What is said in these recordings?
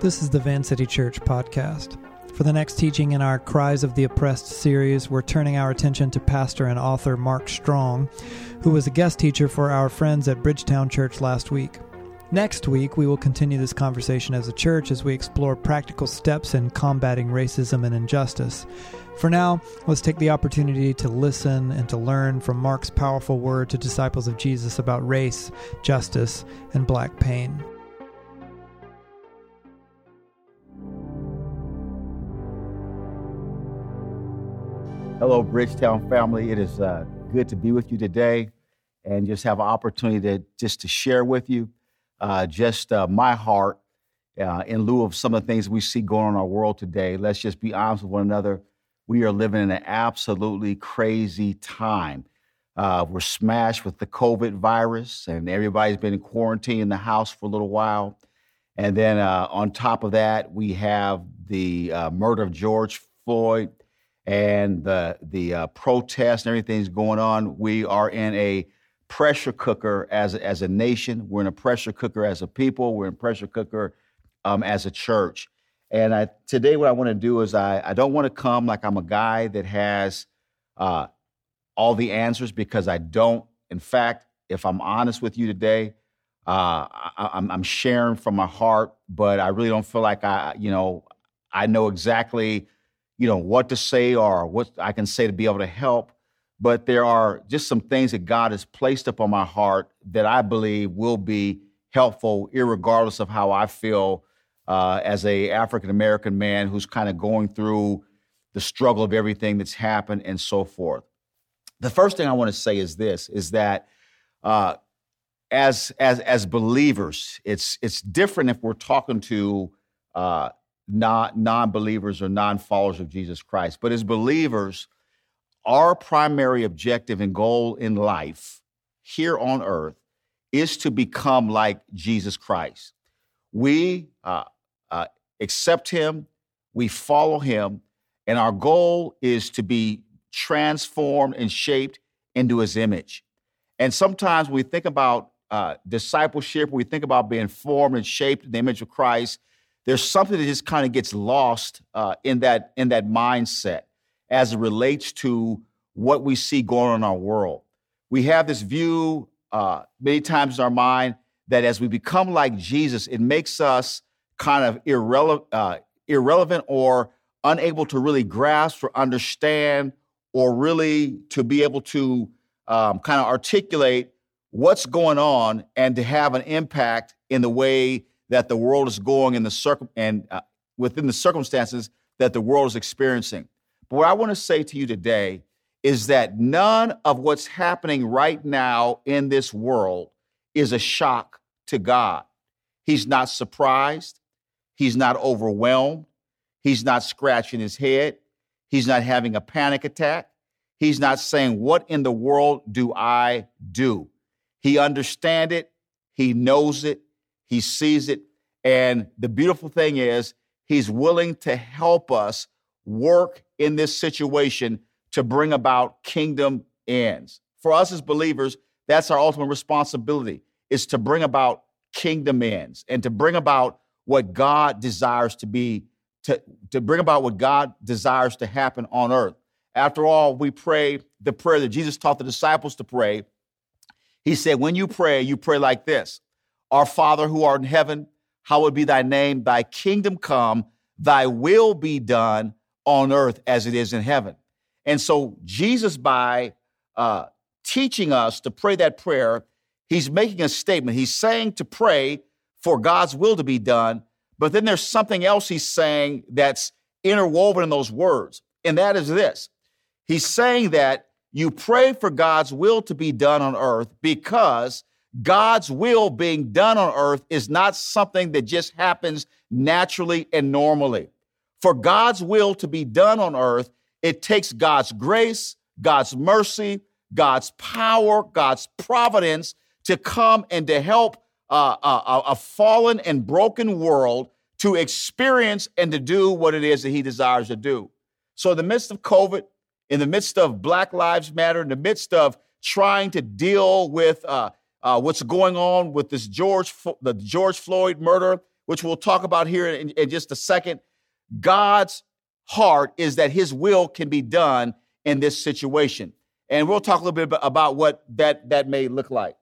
This is the Van City Church podcast. For the next teaching in our Cries of the Oppressed series, we're turning our attention to pastor and author Mark Strong, who was a guest teacher for our friends at Bridgetown Church last week. Next week, we will continue this conversation as a church as we explore practical steps in combating racism and injustice. For now, let's take the opportunity to listen and to learn from Mark's powerful word to disciples of Jesus about race, justice, and black pain. Hello, Bridgetown family. It is uh, good to be with you today and just have an opportunity to just to share with you uh, just uh, my heart uh, in lieu of some of the things we see going on in our world today. Let's just be honest with one another. We are living in an absolutely crazy time. Uh, we're smashed with the COVID virus, and everybody's been in quarantine in the house for a little while. And then uh, on top of that, we have the murder of George Floyd and the the uh, protests and everything's going on. We are in a pressure cooker as as a nation. We're in a pressure cooker as a people. We're in a pressure cooker um, as a church. And I, today, what I want to do is I I don't want to come like I'm a guy that has uh, all the answers because I don't. In fact, if I'm honest with you today, uh, I, I'm, I'm sharing from my heart, but I really don't feel like I you know I know exactly you know, what to say or what I can say to be able to help. But there are just some things that God has placed upon my heart that I believe will be helpful, regardless of how I feel uh, as a African American man who's kind of going through the struggle of everything that's happened and so forth. The first thing I want to say is this: is that uh, as as as believers, it's it's different if we're talking to uh, not non-believers or non-followers of Jesus Christ. But as believers, our primary objective and goal in life here on earth is to become like Jesus Christ. We uh, uh, accept Him, we follow Him, and our goal is to be transformed and shaped into His image. And sometimes we think about uh, discipleship, we think about being formed and shaped in the image of Christ there's something that just kind of gets lost uh, in that in that mindset as it relates to what we see going on in our world. We have this view uh, many times in our mind that as we become like Jesus, it makes us kind of irrele- uh, irrelevant or unable to really grasp or understand or really to be able to um, kind of articulate what's going on and to have an impact in the way that the world is going in the circum and uh, within the circumstances that the world is experiencing. But what I want to say to you today is that none of what's happening right now in this world is a shock to God. He's not surprised. He's not overwhelmed. He's not scratching his head. He's not having a panic attack. He's not saying, What in the world do I do? He understands it. He knows it. He sees it. And the beautiful thing is, He's willing to help us work in this situation to bring about kingdom ends. For us as believers, that's our ultimate responsibility is to bring about kingdom ends and to bring about what God desires to be to, to bring about what God desires to happen on earth. After all, we pray the prayer that Jesus taught the disciples to pray. He said, When you pray, you pray like this our Father who art in heaven, hallowed be thy name, thy kingdom come, thy will be done on earth as it is in heaven. And so, Jesus, by uh, teaching us to pray that prayer, he's making a statement. He's saying to pray for God's will to be done, but then there's something else he's saying that's interwoven in those words, and that is this. He's saying that you pray for God's will to be done on earth because God's will being done on earth is not something that just happens naturally and normally. For God's will to be done on earth, it takes God's grace, God's mercy, God's power, God's providence to come and to help uh, a, a fallen and broken world to experience and to do what it is that He desires to do. So, in the midst of COVID, in the midst of Black Lives Matter, in the midst of trying to deal with uh, uh, what's going on with this George the George Floyd murder, which we'll talk about here in, in just a second, God's heart is that his will can be done in this situation. And we'll talk a little bit about what that, that may look like.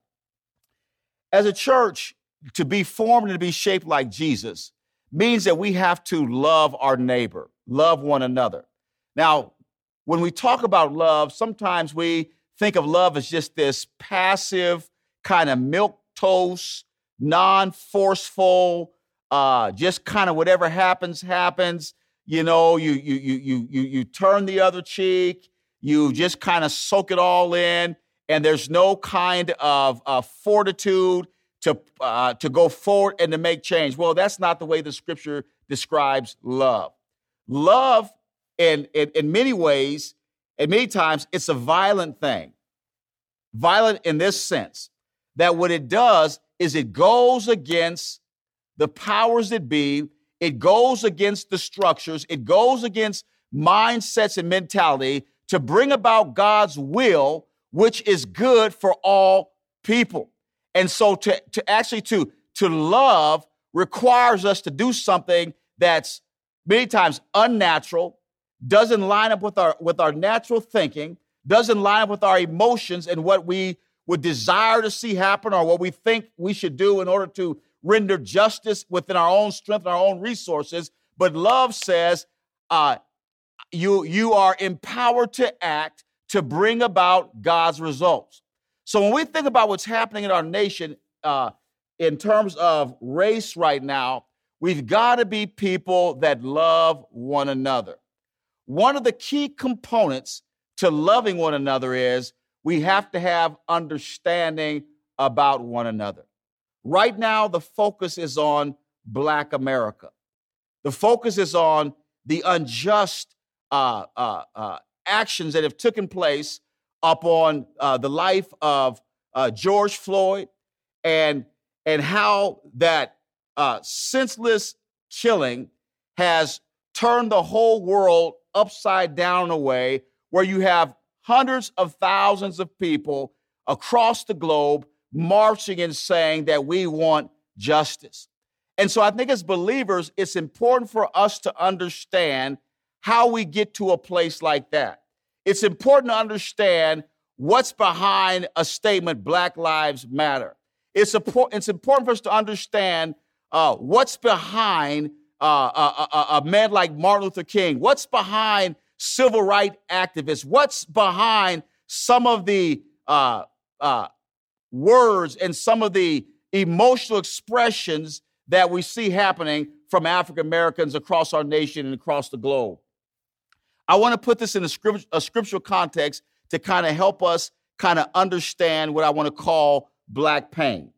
As a church, to be formed and to be shaped like Jesus means that we have to love our neighbor, love one another. Now, when we talk about love, sometimes we think of love as just this passive, kind of milk toast, non forceful, uh, just kind of whatever happens, happens. You know, you, you, you, you, you, you turn the other cheek, you just kind of soak it all in, and there's no kind of uh, fortitude to, uh, to go forward and to make change. Well, that's not the way the scripture describes love. Love, in, in, in many ways, and many times, it's a violent thing. Violent in this sense that what it does is it goes against the powers that be, it goes against the structures, it goes against mindsets and mentality to bring about God's will, which is good for all people. And so to, to actually to, to love requires us to do something that's many times unnatural, doesn't line up with our with our natural thinking, doesn't line up with our emotions and what we would desire to see happen or what we think we should do in order to render justice within our own strength and our own resources. But love says uh, you, you are empowered to act to bring about God's results. So when we think about what's happening in our nation uh, in terms of race right now, we've got to be people that love one another. One of the key components to loving one another is we have to have understanding about one another. Right now, the focus is on Black America. The focus is on the unjust uh, uh, uh, actions that have taken place upon uh, the life of uh, George Floyd and, and how that uh, senseless killing has turned the whole world upside down in a way where you have hundreds of thousands of people across the globe marching and saying that we want justice. And so I think as believers, it's important for us to understand how we get to a place like that. It's important to understand what's behind a statement, Black Lives Matter. It's, it's important for us to understand uh, what's behind uh, a, a, a man like Martin Luther King, what's behind civil rights activists? What's behind some of the uh, uh, words and some of the emotional expressions that we see happening from African Americans across our nation and across the globe? I want to put this in a, script, a scriptural context to kind of help us kind of understand what I want to call black pain.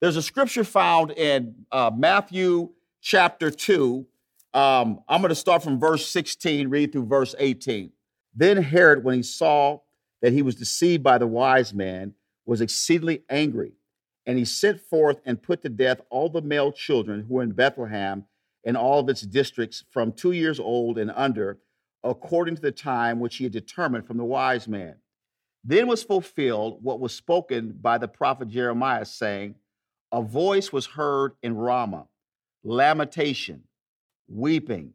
There's a scripture found in uh, Matthew chapter 2, um, I'm going to start from verse 16, read through verse 18. Then Herod, when he saw that he was deceived by the wise man, was exceedingly angry. And he sent forth and put to death all the male children who were in Bethlehem and all of its districts from two years old and under, according to the time which he had determined from the wise man. Then was fulfilled what was spoken by the prophet Jeremiah, saying, A voice was heard in Ramah, lamentation weeping,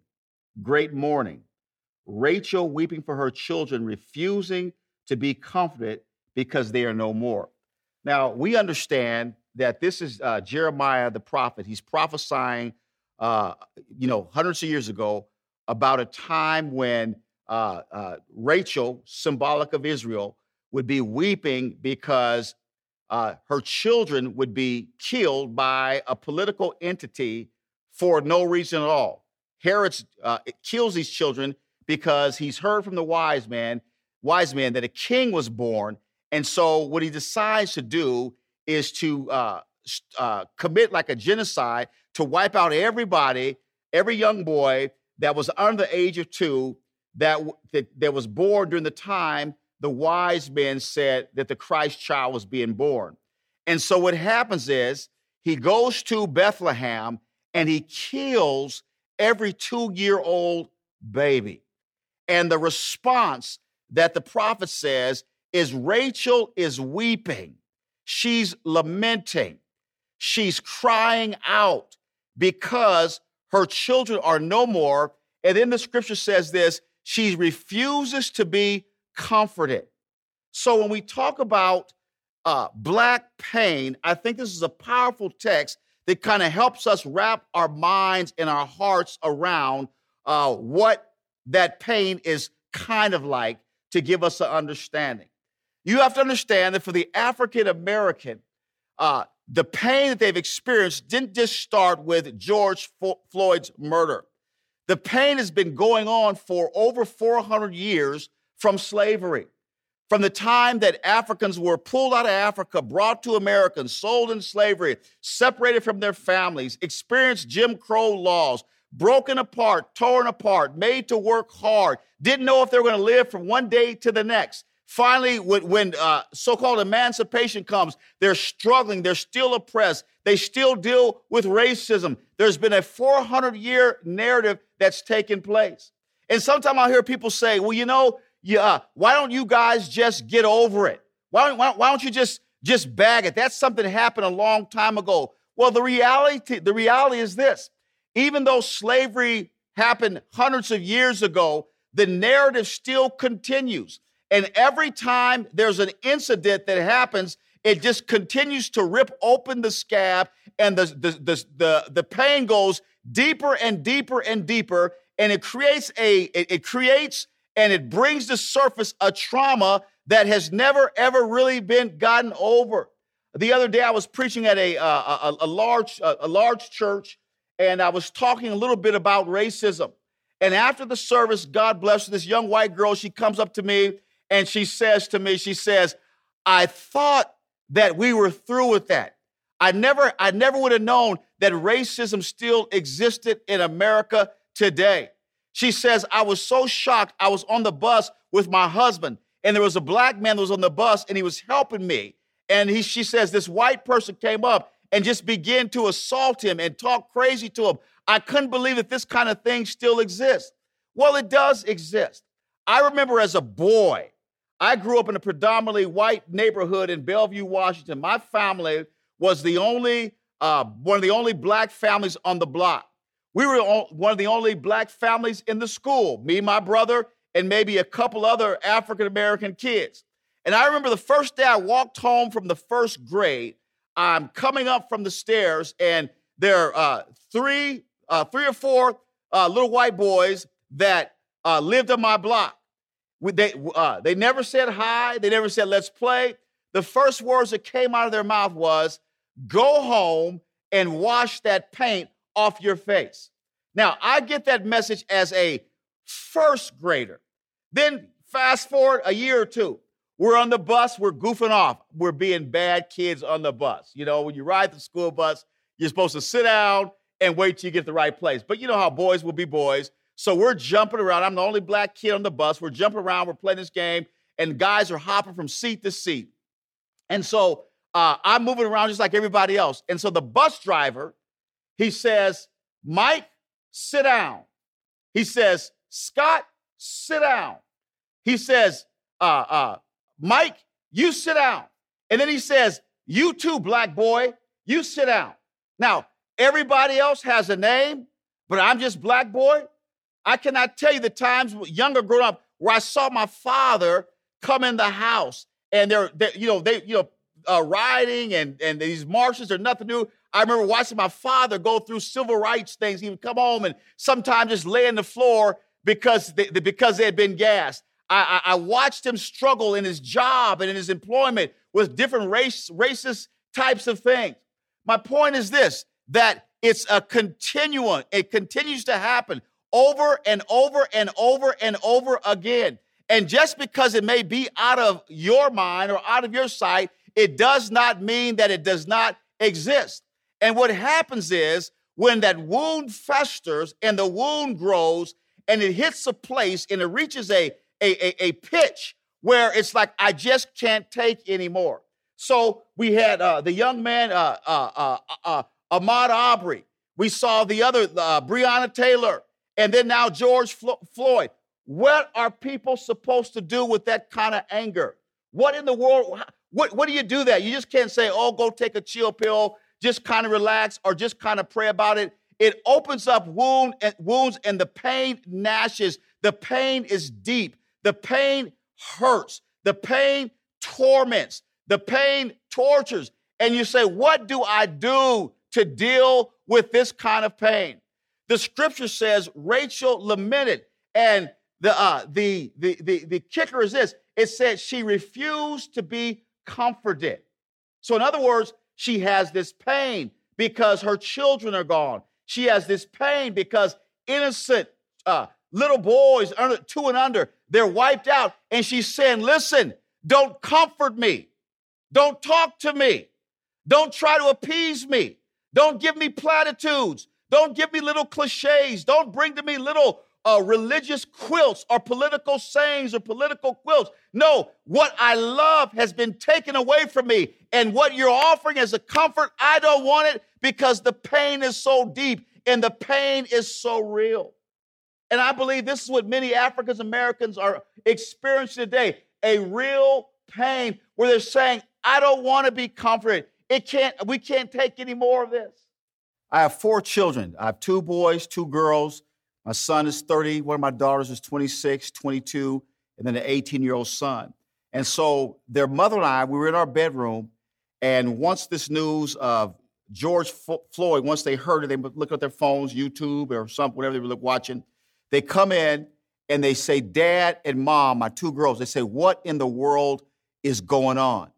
great mourning. Rachel weeping for her children, refusing to be comforted because they are no more. Now, we understand that this is uh, Jeremiah the prophet. He's prophesying, uh, you know, hundreds of years ago about a time when uh, uh Rachel, symbolic of Israel, would be weeping because uh, her children would be killed by a political entity for no reason at all. Herod uh, kills these children because he's heard from the wise man, wise man, that a king was born, and so what he decides to do is to uh, uh, commit like a genocide to wipe out everybody, every young boy that was under the age of two that, that, that was born during the time the wise men said that the Christ child was being born. And so what happens is he goes to Bethlehem and he kills every two year old baby. And the response that the prophet says is Rachel is weeping, she's lamenting, she's crying out because her children are no more. And then the scripture says this she refuses to be comforted. So when we talk about uh, black pain, I think this is a powerful text that kind of helps us wrap our minds and our hearts around uh, what that pain is kind of like to give us an understanding. You have to understand that for the African American, uh, the pain that they've experienced didn't just start with George Floyd's murder. The pain has been going on for over 400 years from slavery. From the time that Africans were pulled out of Africa, brought to America, sold in slavery, separated from their families, experienced Jim Crow laws, broken apart, torn apart, made to work hard, didn't know if they were going to live from one day to the next. Finally, when, uh, so called emancipation comes, they're struggling, they're still oppressed, they still deal with racism. There's been a 400 year narrative that's taken place. And sometimes I hear people say, well, you know, yeah, uh, why don't you guys just get over it? Why don't, why, why don't you just, just bag it? That's something that happened a long time ago. Well, the reality, the reality is this even though slavery happened hundreds of years ago, the narrative still continues. And every time there's an incident that happens, it just continues to rip open the scab and the, the, the, the, the pain goes deeper and deeper and deeper. And it creates a, it, it creates and it brings to surface a trauma that has never ever really been gotten over. The other day, I was preaching at a, uh, a, a, large, a large church, and I was talking a little bit about racism. And after the service, God bless this young white girl, she comes up to me and she says to me, she says, I thought that we were through with that. I never, I never would have known that racism still existed in America today. She says, I was so shocked. I was on the bus with my husband, and there was a black man that was on the bus, and he was helping me. And he, she says, this white person came up and just began to assault him and talk crazy to him. I couldn't believe that this kind of thing still exists. Well, it does exist. I remember as a boy, I grew up in a predominantly white neighborhood in Bellevue, Washington. My family was the only, uh, one of the only black families on the block. We were one of the only black families in the school, me, my brother, and maybe a couple other African American kids. And I remember the first day I walked home from the first grade, I'm coming up from the stairs, and there are uh, three, uh, three or four uh, little white boys that uh, lived on my block. They, uh, they never said hi. They never said, let's play. The first words that came out of their mouth was, go home and wash that paint off your face. Now, I get that message as a first grader. Then fast forward a year or two. We're on the bus, we're goofing off. We're being bad kids on the bus. You know, when you ride the school bus, you're supposed to sit down and wait till you get the right place. But you know how boys will be boys. So we're jumping around. I'm the only black kid on the bus. We're jumping around, we're playing this game, and guys are hopping from seat to seat. And so uh, I'm moving around just like everybody else. And so the bus driver, he says, Mike, sit down. He says, Scott, sit down. He says, uh, uh, Mike, you sit down. And then he says, You too, black boy, you sit down. Now, everybody else has a name, but I'm just black boy. I cannot tell you the times younger growing up where I saw my father come in the house and they're, they're you know, they, you know, uh, riding and, and these marches are nothing new. I remember watching my father go through civil rights things. He would come home and sometimes just lay on the floor because they, because they had been gassed. I, I, I watched him struggle in his job and in his employment with different race, racist types of things. My point is this that it's a continuum, it continues to happen over and over and over and over again. And just because it may be out of your mind or out of your sight, it does not mean that it does not exist. And what happens is when that wound festers and the wound grows and it hits a place and it reaches a, a, a, a pitch where it's like, I just can't take anymore. So we had uh, the young man, uh, uh, uh, uh Ahmaud Arbery. We saw the other, uh, Breonna Taylor, and then now George Floyd. What are people supposed to do with that kind of anger? What in the world? What, what do you do that? You just can't say, oh, go take a chill pill, just kind of relax, or just kind of pray about it it opens up wound and wounds and the pain gnashes. The pain is deep. The pain hurts. The pain torments. The pain tortures. And you say, What do I do to deal with this kind of pain? The scripture says Rachel lamented, and the, uh, the, the, the, the kicker is this it said she refused to be comforted. So, in other words, she has this pain because her children are gone. She has this pain because innocent uh, little boys, under, two and under, they're wiped out. And she's saying, Listen, don't comfort me. Don't talk to me. Don't try to appease me. Don't give me platitudes. Don't give me little cliches. Don't bring to me little uh, religious quilts or political sayings or political quilts. No, what I love has been taken away from me. And what you're offering as a comfort, I don't want it because the pain is so deep and the pain is so real. And I believe this is what many African Americans are experiencing today a real pain where they're saying, I don't want to be comforted. It can't, we can't take any more of this. I have four children. I have two boys, two girls. My son is 30, one of my daughters is 26, 22, and then an 18 year old son. And so their mother and I, we were in our bedroom, and once this news of George Floyd, once they heard it, they look at their phones, YouTube or something, whatever they were watching. They come in and they say, Dad and Mom, my two girls, they say, What in the world is going on?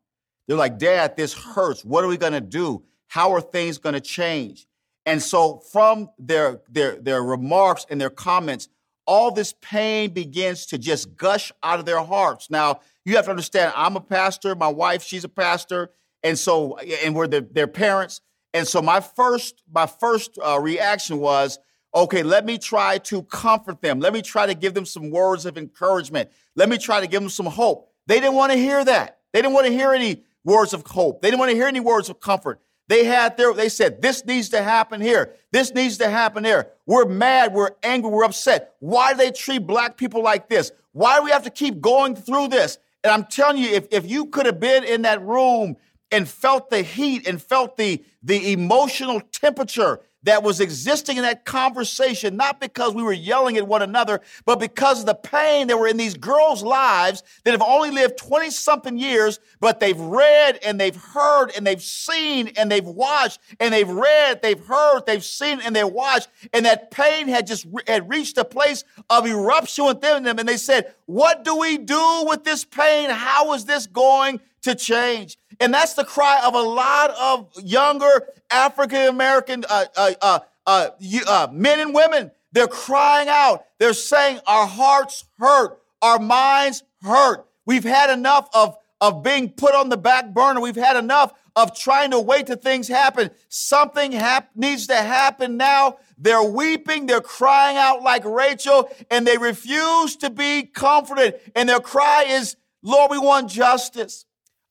They're like, Dad, this hurts. What are we going to do? How are things going to change? And so from their, their, their remarks and their comments, all this pain begins to just gush out of their hearts. Now, you have to understand, I'm a pastor, my wife, she's a pastor, and so, and we're the, their parents. And so my first, my first uh, reaction was, okay, let me try to comfort them. Let me try to give them some words of encouragement. Let me try to give them some hope. They didn't want to hear that. They didn't want to hear any words of hope. They didn't want to hear any words of comfort. They had their, they said, this needs to happen here. This needs to happen there. We're mad. We're angry. We're upset. Why do they treat black people like this? Why do we have to keep going through this? And I'm telling you, if, if you could have been in that room and felt the heat and felt the, the emotional temperature that was existing in that conversation, not because we were yelling at one another, but because of the pain that were in these girls' lives that have only lived 20 something years, but they've read and they've heard and they've seen and they've watched and they've read, they've heard, they've seen and they've watched. And that pain had just had reached a place of eruption within them. And they said, What do we do with this pain? How is this going to change? And that's the cry of a lot of younger African American uh uh, uh, uh, uh, men and women. They're crying out. They're saying, Our hearts hurt. Our minds hurt. We've had enough of, of being put on the back burner. We've had enough of trying to wait till things happen. Something hap- needs to happen now. They're weeping, they're crying out like Rachel, and they refuse to be comforted. And their cry is, Lord, we want justice.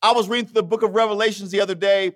I was reading through the book of Revelations the other day,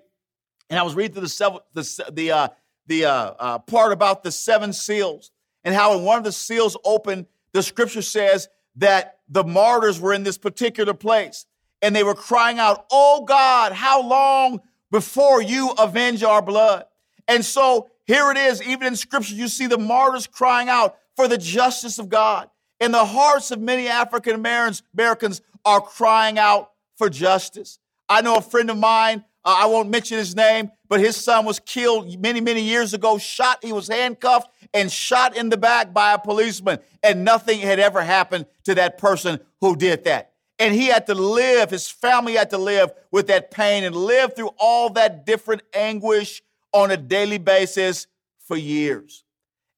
and I was reading through the seven, the the uh, the uh, uh, part about the seven seals and how in one of the seals open, the scripture says that the martyrs were in this particular place and they were crying out, "Oh God, how long before you avenge our blood?" And so here it is, even in scripture, you see the martyrs crying out for the justice of God. And the hearts of many African Americans are crying out for justice. I know a friend of mine, uh, I won't mention his name, but his son was killed many, many years ago, shot. He was handcuffed and shot in the back by a policeman, and nothing had ever happened to that person who did that. And he had to live, his family had to live with that pain and live through all that different anguish on a daily basis for years.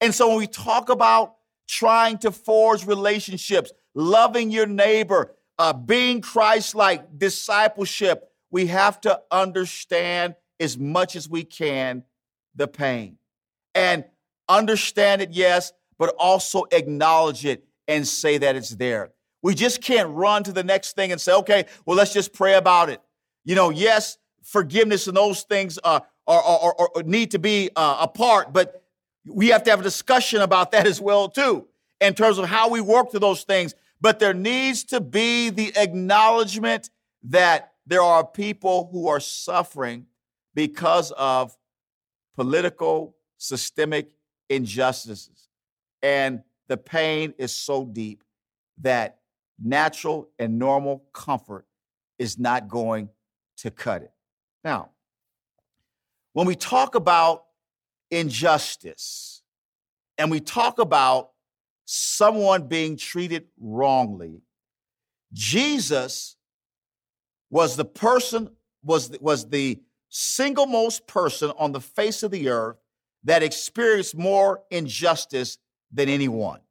And so when we talk about trying to forge relationships, loving your neighbor, uh, being Christ like, discipleship, we have to understand as much as we can the pain. And understand it, yes, but also acknowledge it and say that it's there. We just can't run to the next thing and say, okay, well, let's just pray about it. You know, yes, forgiveness and those things uh, are, are, are, are need to be uh, apart, but we have to have a discussion about that as well, too, in terms of how we work through those things but there needs to be the acknowledgement that there are people who are suffering because of political, systemic injustices. And the pain is so deep that natural and normal comfort is not going to cut it. Now, when we talk about injustice and we talk about someone being treated wrongly, Jesus was the person, was, was the single most person on the face of the earth that experienced more injustice than anyone.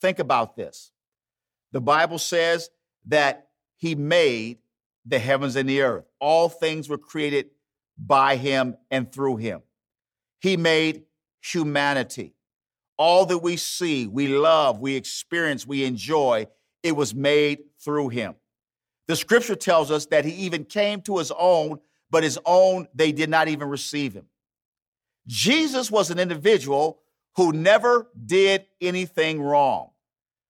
Think about this. The Bible says that he made the heavens and the earth. All things were created by him and through him. He made humanity. All that we see, we love, we experience, we enjoy, it was made through him. The scripture tells us that he even came to his own, but his own, they did not even receive him. Jesus was an individual who never did anything wrong.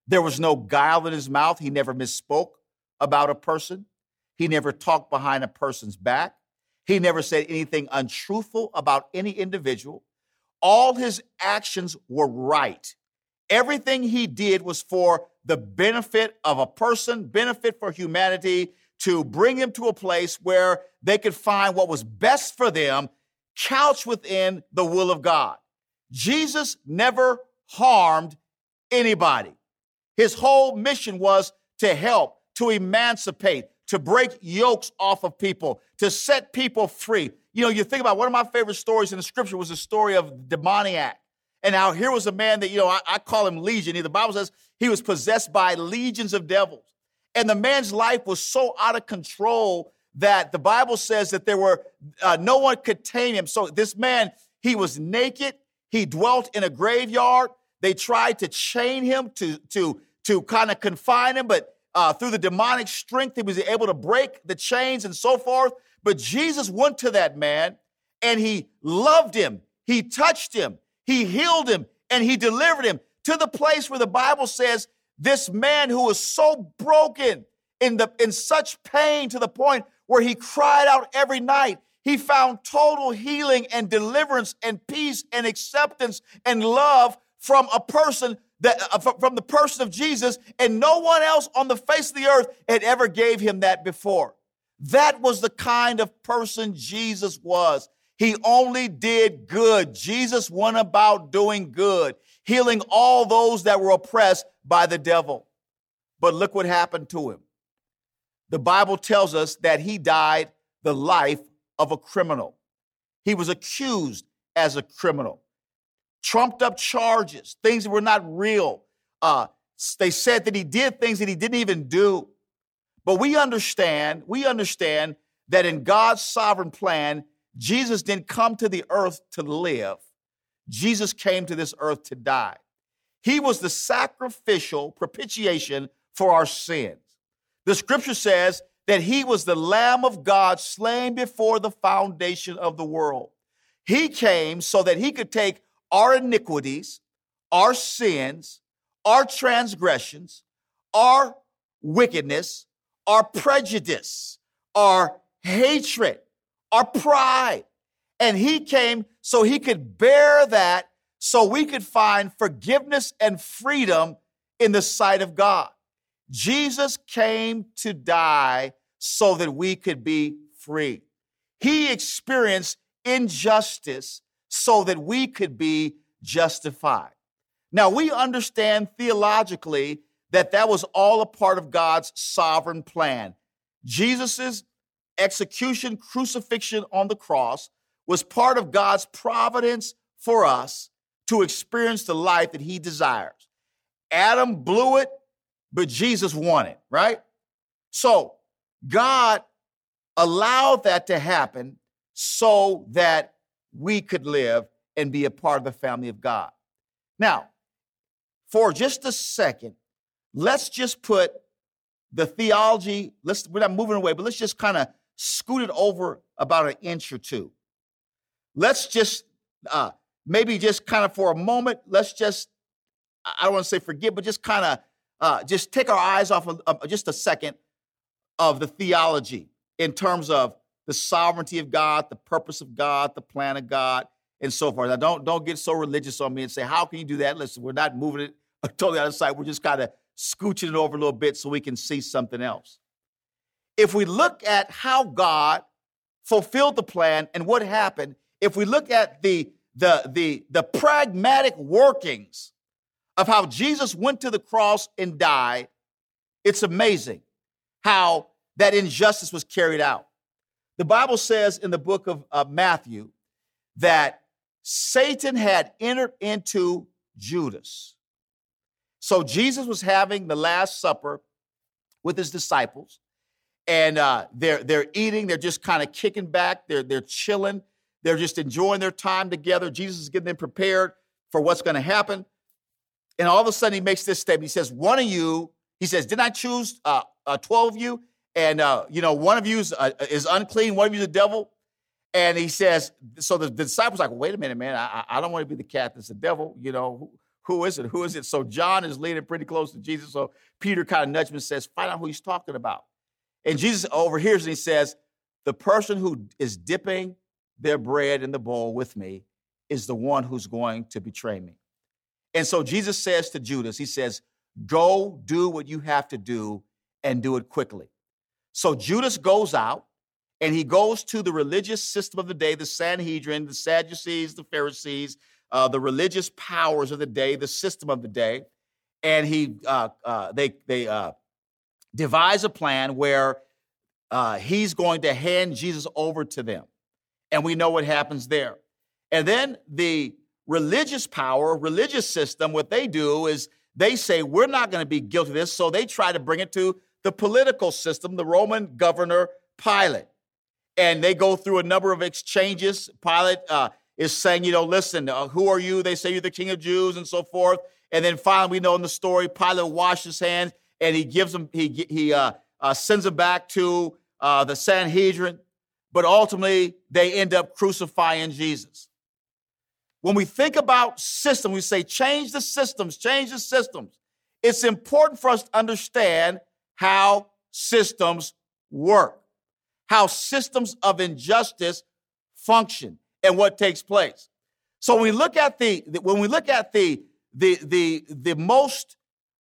There was no guile in his mouth. He never misspoke about a person. He never talked behind a person's back. He never said anything untruthful about any individual. All his actions were right. Everything he did was for the benefit of a person, benefit for humanity, to bring him to a place where they could find what was best for them, couched within the will of God. Jesus never harmed anybody. His whole mission was to help, to emancipate, to break yokes off of people, to set people free. You know, you think about one of my favorite stories in the scripture was the story of the demoniac. And now here was a man that, you know, I, I call him Legion. The Bible says he was possessed by legions of devils. And the man's life was so out of control that the Bible says that there were, uh, no one could tame him. So this man, he was naked. He dwelt in a graveyard. They tried to chain him to, to, to kind of confine him, but uh, through the demonic strength, he was able to break the chains and so forth. But Jesus went to that man and he loved him. He touched him. He healed him and he delivered him to the place where the Bible says this man who was so broken in the in such pain to the point where he cried out every night he found total healing and deliverance and peace and acceptance and love from a person that uh, from the person of Jesus, and no one else on the face of the earth had ever gave him that before. That was the kind of person Jesus was. He only did good. Jesus went about doing good, healing all those that were oppressed by the devil. But look what happened to him. The Bible tells us that he died the life of a criminal. He was accused as a criminal trumped up charges, things that were not real. Uh, they said that he did things that he didn't even do. But we understand, we understand that in God's sovereign plan, Jesus didn't come to the earth to live. Jesus came to this earth to die. He was the sacrificial propitiation for our sins. The scripture says that he was the Lamb of God slain before the foundation of the world. He came so that he could take our iniquities, our sins, our transgressions, our wickedness, our prejudice, our hatred, our pride. And he came so he could bear that so we could find forgiveness and freedom in the sight of God. Jesus came to die so that we could be free. He experienced injustice so that we could be justified. Now, we understand theologically that that was all a part of God's sovereign plan. Jesus' execution, crucifixion on the cross was part of God's providence for us to experience the life that he desires. Adam blew it, but Jesus won it, right? So God allowed that to happen so that we could live and be a part of the family of God. Now, for just a second, let's just put the theology, let's we're not moving away, but let's just kind of scoot it over about an inch or two. Let's just uh, maybe just kind of for a moment, let's just I don't want to say forget, but just kind of uh, just take our eyes off of, of just a second of the theology in terms of the sovereignty of God, the purpose of God, the plan of God, and so forth. Now, don't, don't get so religious on me and say, How can you do that? Listen, we're not moving it totally out of sight. We're just kind of scooching it over a little bit so we can see something else. If we look at how God fulfilled the plan and what happened, if we look at the, the, the, the pragmatic workings of how Jesus went to the cross and died, it's amazing how that injustice was carried out. The Bible says in the book of uh, Matthew that Satan had entered into Judas. So Jesus was having the Last Supper with his disciples, and uh, they're they're eating. They're just kind of kicking back. They're they're chilling. They're just enjoying their time together. Jesus is getting them prepared for what's going to happen. And all of a sudden, he makes this statement. He says, "One of you," he says, "Didn't I choose uh, uh, twelve of you? And uh, you know, one of you is, uh, is unclean. One of you is a devil." And he says, so the, the disciples like, wait a minute, man, I, I don't want to be the cat that's the devil. You know, who, is it? Who is it? So John is leaning pretty close to Jesus. So Peter kind of nudges him and says, find out who he's talking about. And Jesus overhears and he says, the person who is dipping their bread in the bowl with me is the one who's going to betray me. And so Jesus says to Judas, he says, go do what you have to do and do it quickly. So Judas goes out and he goes to the religious system of the day, the Sanhedrin, the Sadducees, the Pharisees, uh, the religious powers of the day, the system of the day, and he uh, uh, they they uh, devise a plan where uh, he's going to hand Jesus over to them, and we know what happens there. And then the religious power, religious system, what they do is they say we're not going to be guilty of this, so they try to bring it to the political system, the Roman governor Pilate and they go through a number of exchanges. Pilate uh, is saying, you know, listen, uh, who are you? They say you're the king of Jews and so forth. And then finally, we know in the story, Pilate washes his hands and he gives him, he, he uh, uh sends him back to uh, the Sanhedrin. But ultimately, they end up crucifying Jesus. When we think about system, we say change the systems, change the systems. It's important for us to understand how systems work how systems of injustice function and what takes place. So when we look at the when we look at the the the the most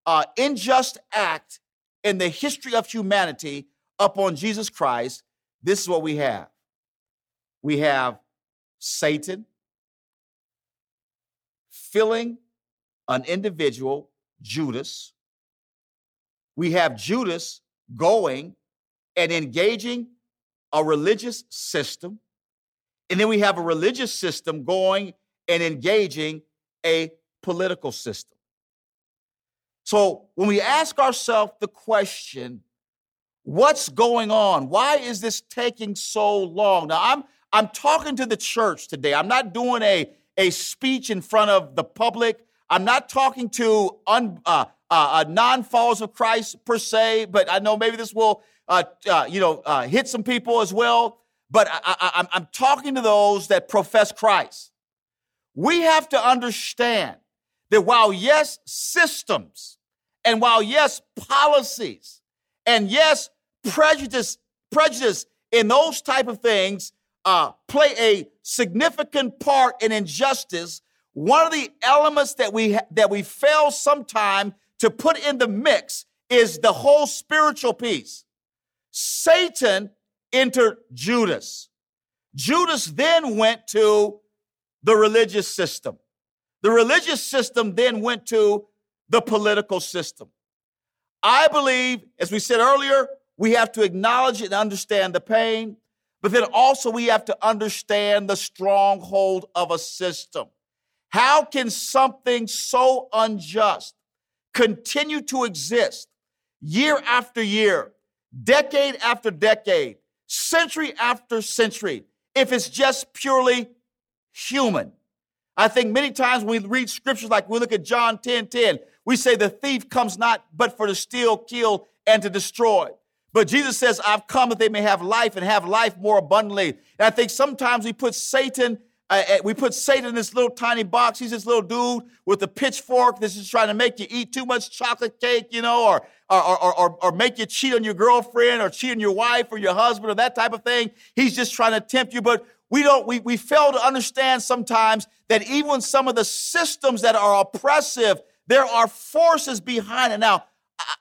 uh, unjust act in the history of humanity upon Jesus Christ, this is what we have. We have Satan filling an individual, Judas. We have Judas going and engaging a religious system, and then we have a religious system going and engaging a political system. So when we ask ourselves the question, what's going on? Why is this taking so long? Now I'm I'm talking to the church today. I'm not doing a, a speech in front of the public. I'm not talking to un, uh, uh, uh non-followers of Christ per se, but I know maybe this will uh, uh, you know, uh, hit some people as well. But I, am talking to those that profess Christ. We have to understand that while yes, systems, and while yes, policies, and yes, prejudice, prejudice in those type of things uh, play a significant part in injustice. One of the elements that we ha- that we fail sometime to put in the mix is the whole spiritual piece. Satan entered Judas. Judas then went to the religious system. The religious system then went to the political system. I believe, as we said earlier, we have to acknowledge and understand the pain, but then also we have to understand the stronghold of a system. How can something so unjust continue to exist year after year decade after decade, century after century, if it's just purely human. I think many times when we read scriptures like we look at John 10 10, we say the thief comes not but for to steal, kill, and to destroy. But Jesus says, I've come that they may have life and have life more abundantly. And I think sometimes we put Satan we put Satan in this little tiny box. He's this little dude with a pitchfork that's just trying to make you eat too much chocolate cake, you know, or, or, or, or, or make you cheat on your girlfriend or cheat on your wife or your husband or that type of thing. He's just trying to tempt you. But we don't, we, we fail to understand sometimes that even some of the systems that are oppressive, there are forces behind it. Now,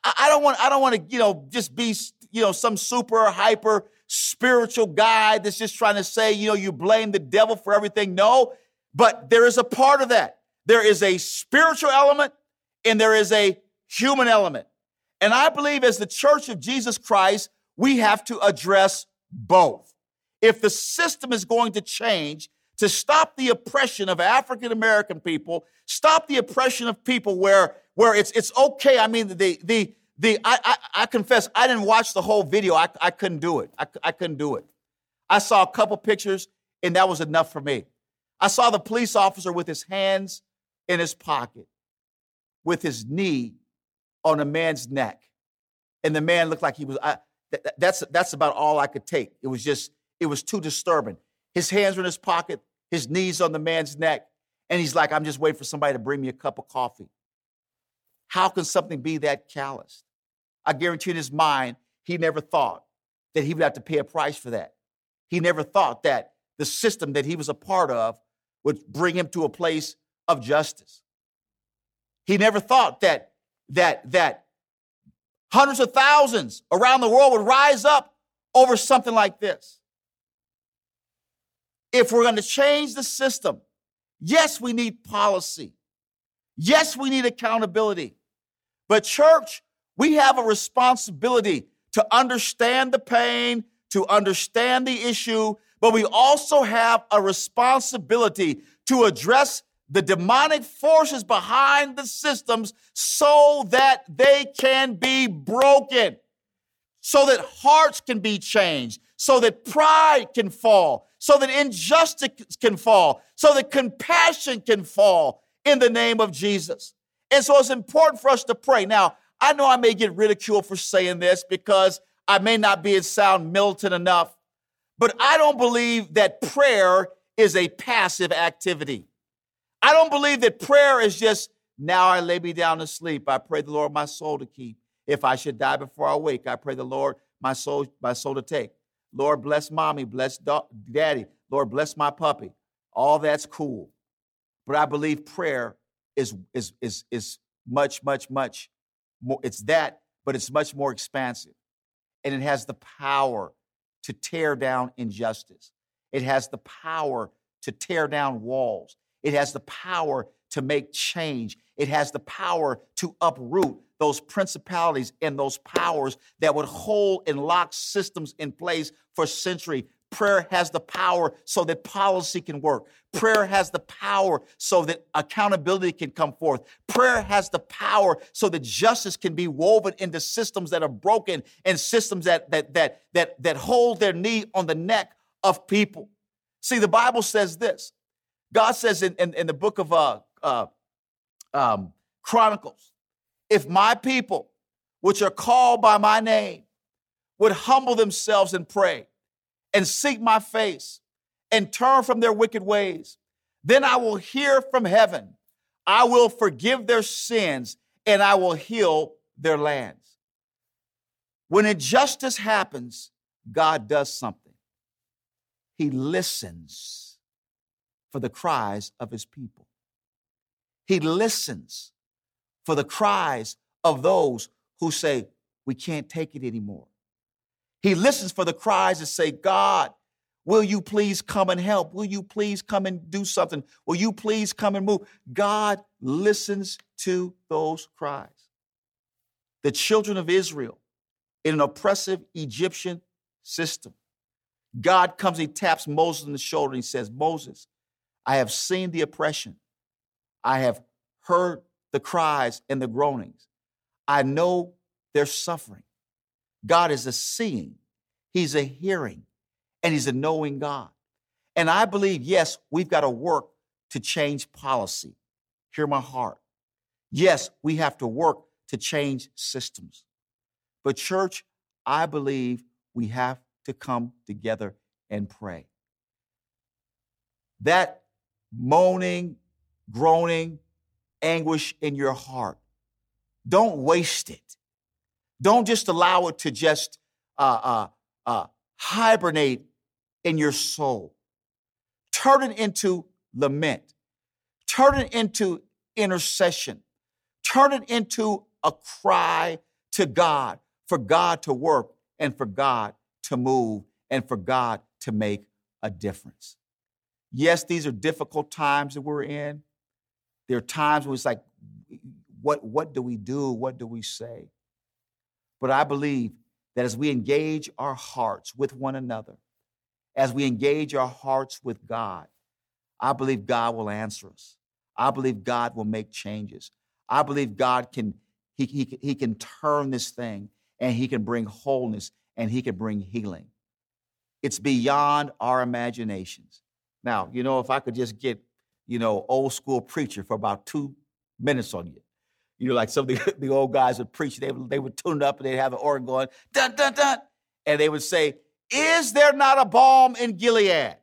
I, I don't want, I don't want to, you know, just be, you know, some super hyper spiritual guy that's just trying to say, you know, you blame the devil for everything. No, but there is a part of that. There is a spiritual element and there is a human element. And I believe as the church of Jesus Christ, we have to address both. If the system is going to change to stop the oppression of African American people, stop the oppression of people where, where it's, it's okay. I mean, the, the, the I, I, I, confess I didn't watch the whole video. I, I couldn't do it. I, I couldn't do it. I saw a couple pictures and that was enough for me. I saw the police officer with his hands in his pocket, with his knee on a man's neck, and the man looked like he was. I, that, that's that's about all I could take. It was just it was too disturbing. His hands were in his pocket, his knees on the man's neck, and he's like, "I'm just waiting for somebody to bring me a cup of coffee." How can something be that calloused? I guarantee in his mind, he never thought that he would have to pay a price for that. He never thought that the system that he was a part of would bring him to a place of justice. He never thought that that that hundreds of thousands around the world would rise up over something like this. If we're going to change the system, yes, we need policy. Yes, we need accountability. But, church, we have a responsibility to understand the pain, to understand the issue, but we also have a responsibility to address the demonic forces behind the systems so that they can be broken, so that hearts can be changed, so that pride can fall, so that injustice can fall, so that compassion can fall in the name of Jesus. And so it's important for us to pray. Now, I know I may get ridiculed for saying this because I may not be as sound militant enough, but I don't believe that prayer is a passive activity. I don't believe that prayer is just, now I lay me down to sleep. I pray the Lord my soul to keep. If I should die before I wake, I pray the Lord my soul, my soul to take. Lord, bless mommy, bless daddy. Lord, bless my puppy. All that's cool. But I believe prayer is, is, is, is much, much, much more. It's that, but it's much more expansive. And it has the power to tear down injustice. It has the power to tear down walls. It has the power to make change. It has the power to uproot those principalities and those powers that would hold and lock systems in place for centuries. Prayer has the power so that policy can work. Prayer has the power so that accountability can come forth. Prayer has the power so that justice can be woven into systems that are broken and systems that that that that that hold their knee on the neck of people. See, the Bible says this. God says in, in, in the book of uh, uh, um, Chronicles, if my people, which are called by my name, would humble themselves and pray and seek my face and turn from their wicked ways. Then I will hear from heaven. I will forgive their sins and I will heal their lands. When injustice happens, God does something. He listens for the cries of his people. He listens for the cries of those who say, We can't take it anymore. He listens for the cries that say, God, will you please come and help? Will you please come and do something? Will you please come and move? God listens to those cries. The children of Israel in an oppressive Egyptian system. God comes, he taps Moses on the shoulder and he says, Moses, I have seen the oppression. I have heard the cries and the groanings. I know their suffering. God is a seeing, He's a hearing, and He's a knowing God. And I believe, yes, we've got to work to change policy. Hear my heart. Yes, we have to work to change systems. But, church, I believe we have to come together and pray. that moaning, groaning, anguish in your heart, don't waste it. Don't just allow it to just uh, uh, uh, hibernate in your soul. Turn it into lament. Turn it into intercession. Turn it into a cry to God for God to work and for God to move and for God to make a difference. Yes, these are difficult times that we're in. There are times where it's like, what, what do we do? What do we say? But I believe that as we engage our hearts with one another, as we engage our hearts with God, I believe God will answer us. I believe God will make changes. I believe God can he, he, he can turn this thing and he can bring wholeness and he can bring healing. It's beyond our imaginations. Now, you know, if I could just get, you know, old school preacher for about two minutes on you. You know, like some of the, the old guys would preach, they would, they would tune it up and they'd have the organ going, dun, dun, dun. And they would say, Is there not a balm in Gilead?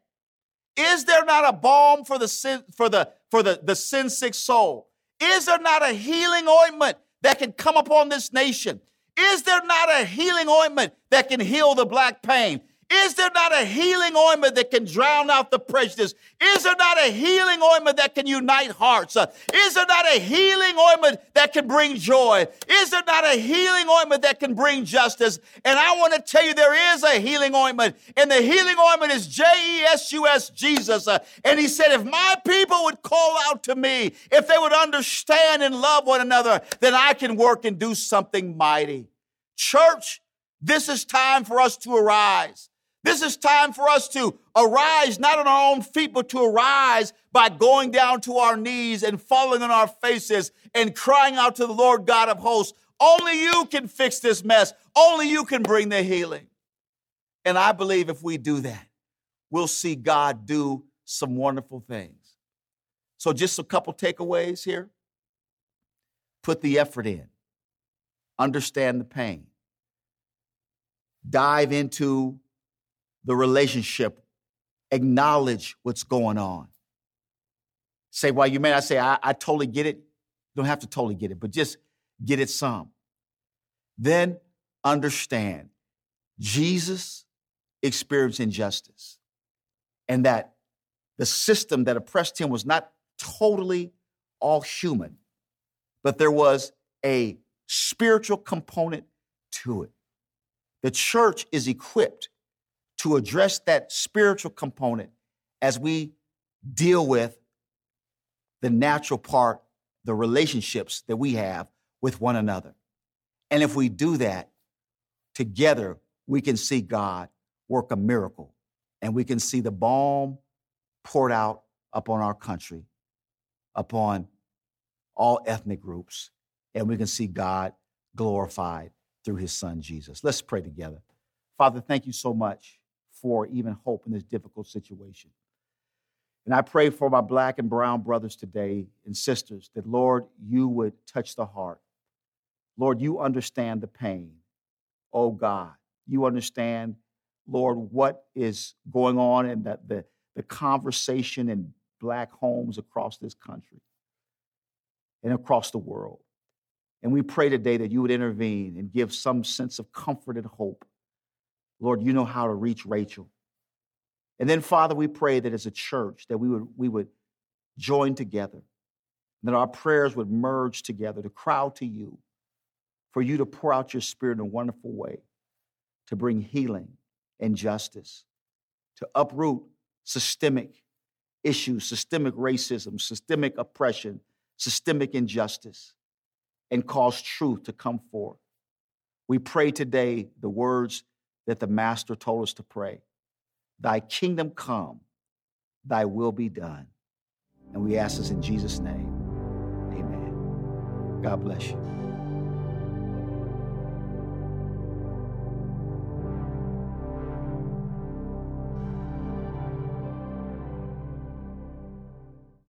Is there not a balm for the sin, for the for the, the sin sick soul? Is there not a healing ointment that can come upon this nation? Is there not a healing ointment that can heal the black pain? Is there not a healing ointment that can drown out the prejudice? Is there not a healing ointment that can unite hearts? Uh, is there not a healing ointment that can bring joy? Is there not a healing ointment that can bring justice? And I want to tell you there is a healing ointment, and the healing ointment is J E S U S, Jesus. Uh, and he said, If my people would call out to me, if they would understand and love one another, then I can work and do something mighty. Church, this is time for us to arise. This is time for us to arise, not on our own feet, but to arise by going down to our knees and falling on our faces and crying out to the Lord God of hosts. Only you can fix this mess. Only you can bring the healing. And I believe if we do that, we'll see God do some wonderful things. So, just a couple takeaways here. Put the effort in, understand the pain, dive into the relationship, acknowledge what's going on. Say, well, you may not say, I, I totally get it. You don't have to totally get it, but just get it some. Then understand Jesus experienced injustice and that the system that oppressed him was not totally all human, but there was a spiritual component to it. The church is equipped to address that spiritual component as we deal with the natural part, the relationships that we have with one another. And if we do that together, we can see God work a miracle and we can see the balm poured out upon our country, upon all ethnic groups, and we can see God glorified through his son Jesus. Let's pray together. Father, thank you so much for even hope in this difficult situation. And I pray for my black and brown brothers today and sisters that, Lord, you would touch the heart. Lord, you understand the pain. Oh God, you understand, Lord, what is going on and the, the, the conversation in black homes across this country and across the world. And we pray today that you would intervene and give some sense of comfort and hope Lord, you know how to reach Rachel. And then, Father, we pray that as a church that we would, we would join together, that our prayers would merge together to crowd to you, for you to pour out your spirit in a wonderful way, to bring healing and justice, to uproot systemic issues, systemic racism, systemic oppression, systemic injustice, and cause truth to come forth. We pray today the words that the Master told us to pray Thy kingdom come, thy will be done. And we ask this in Jesus' name. Amen. God bless you.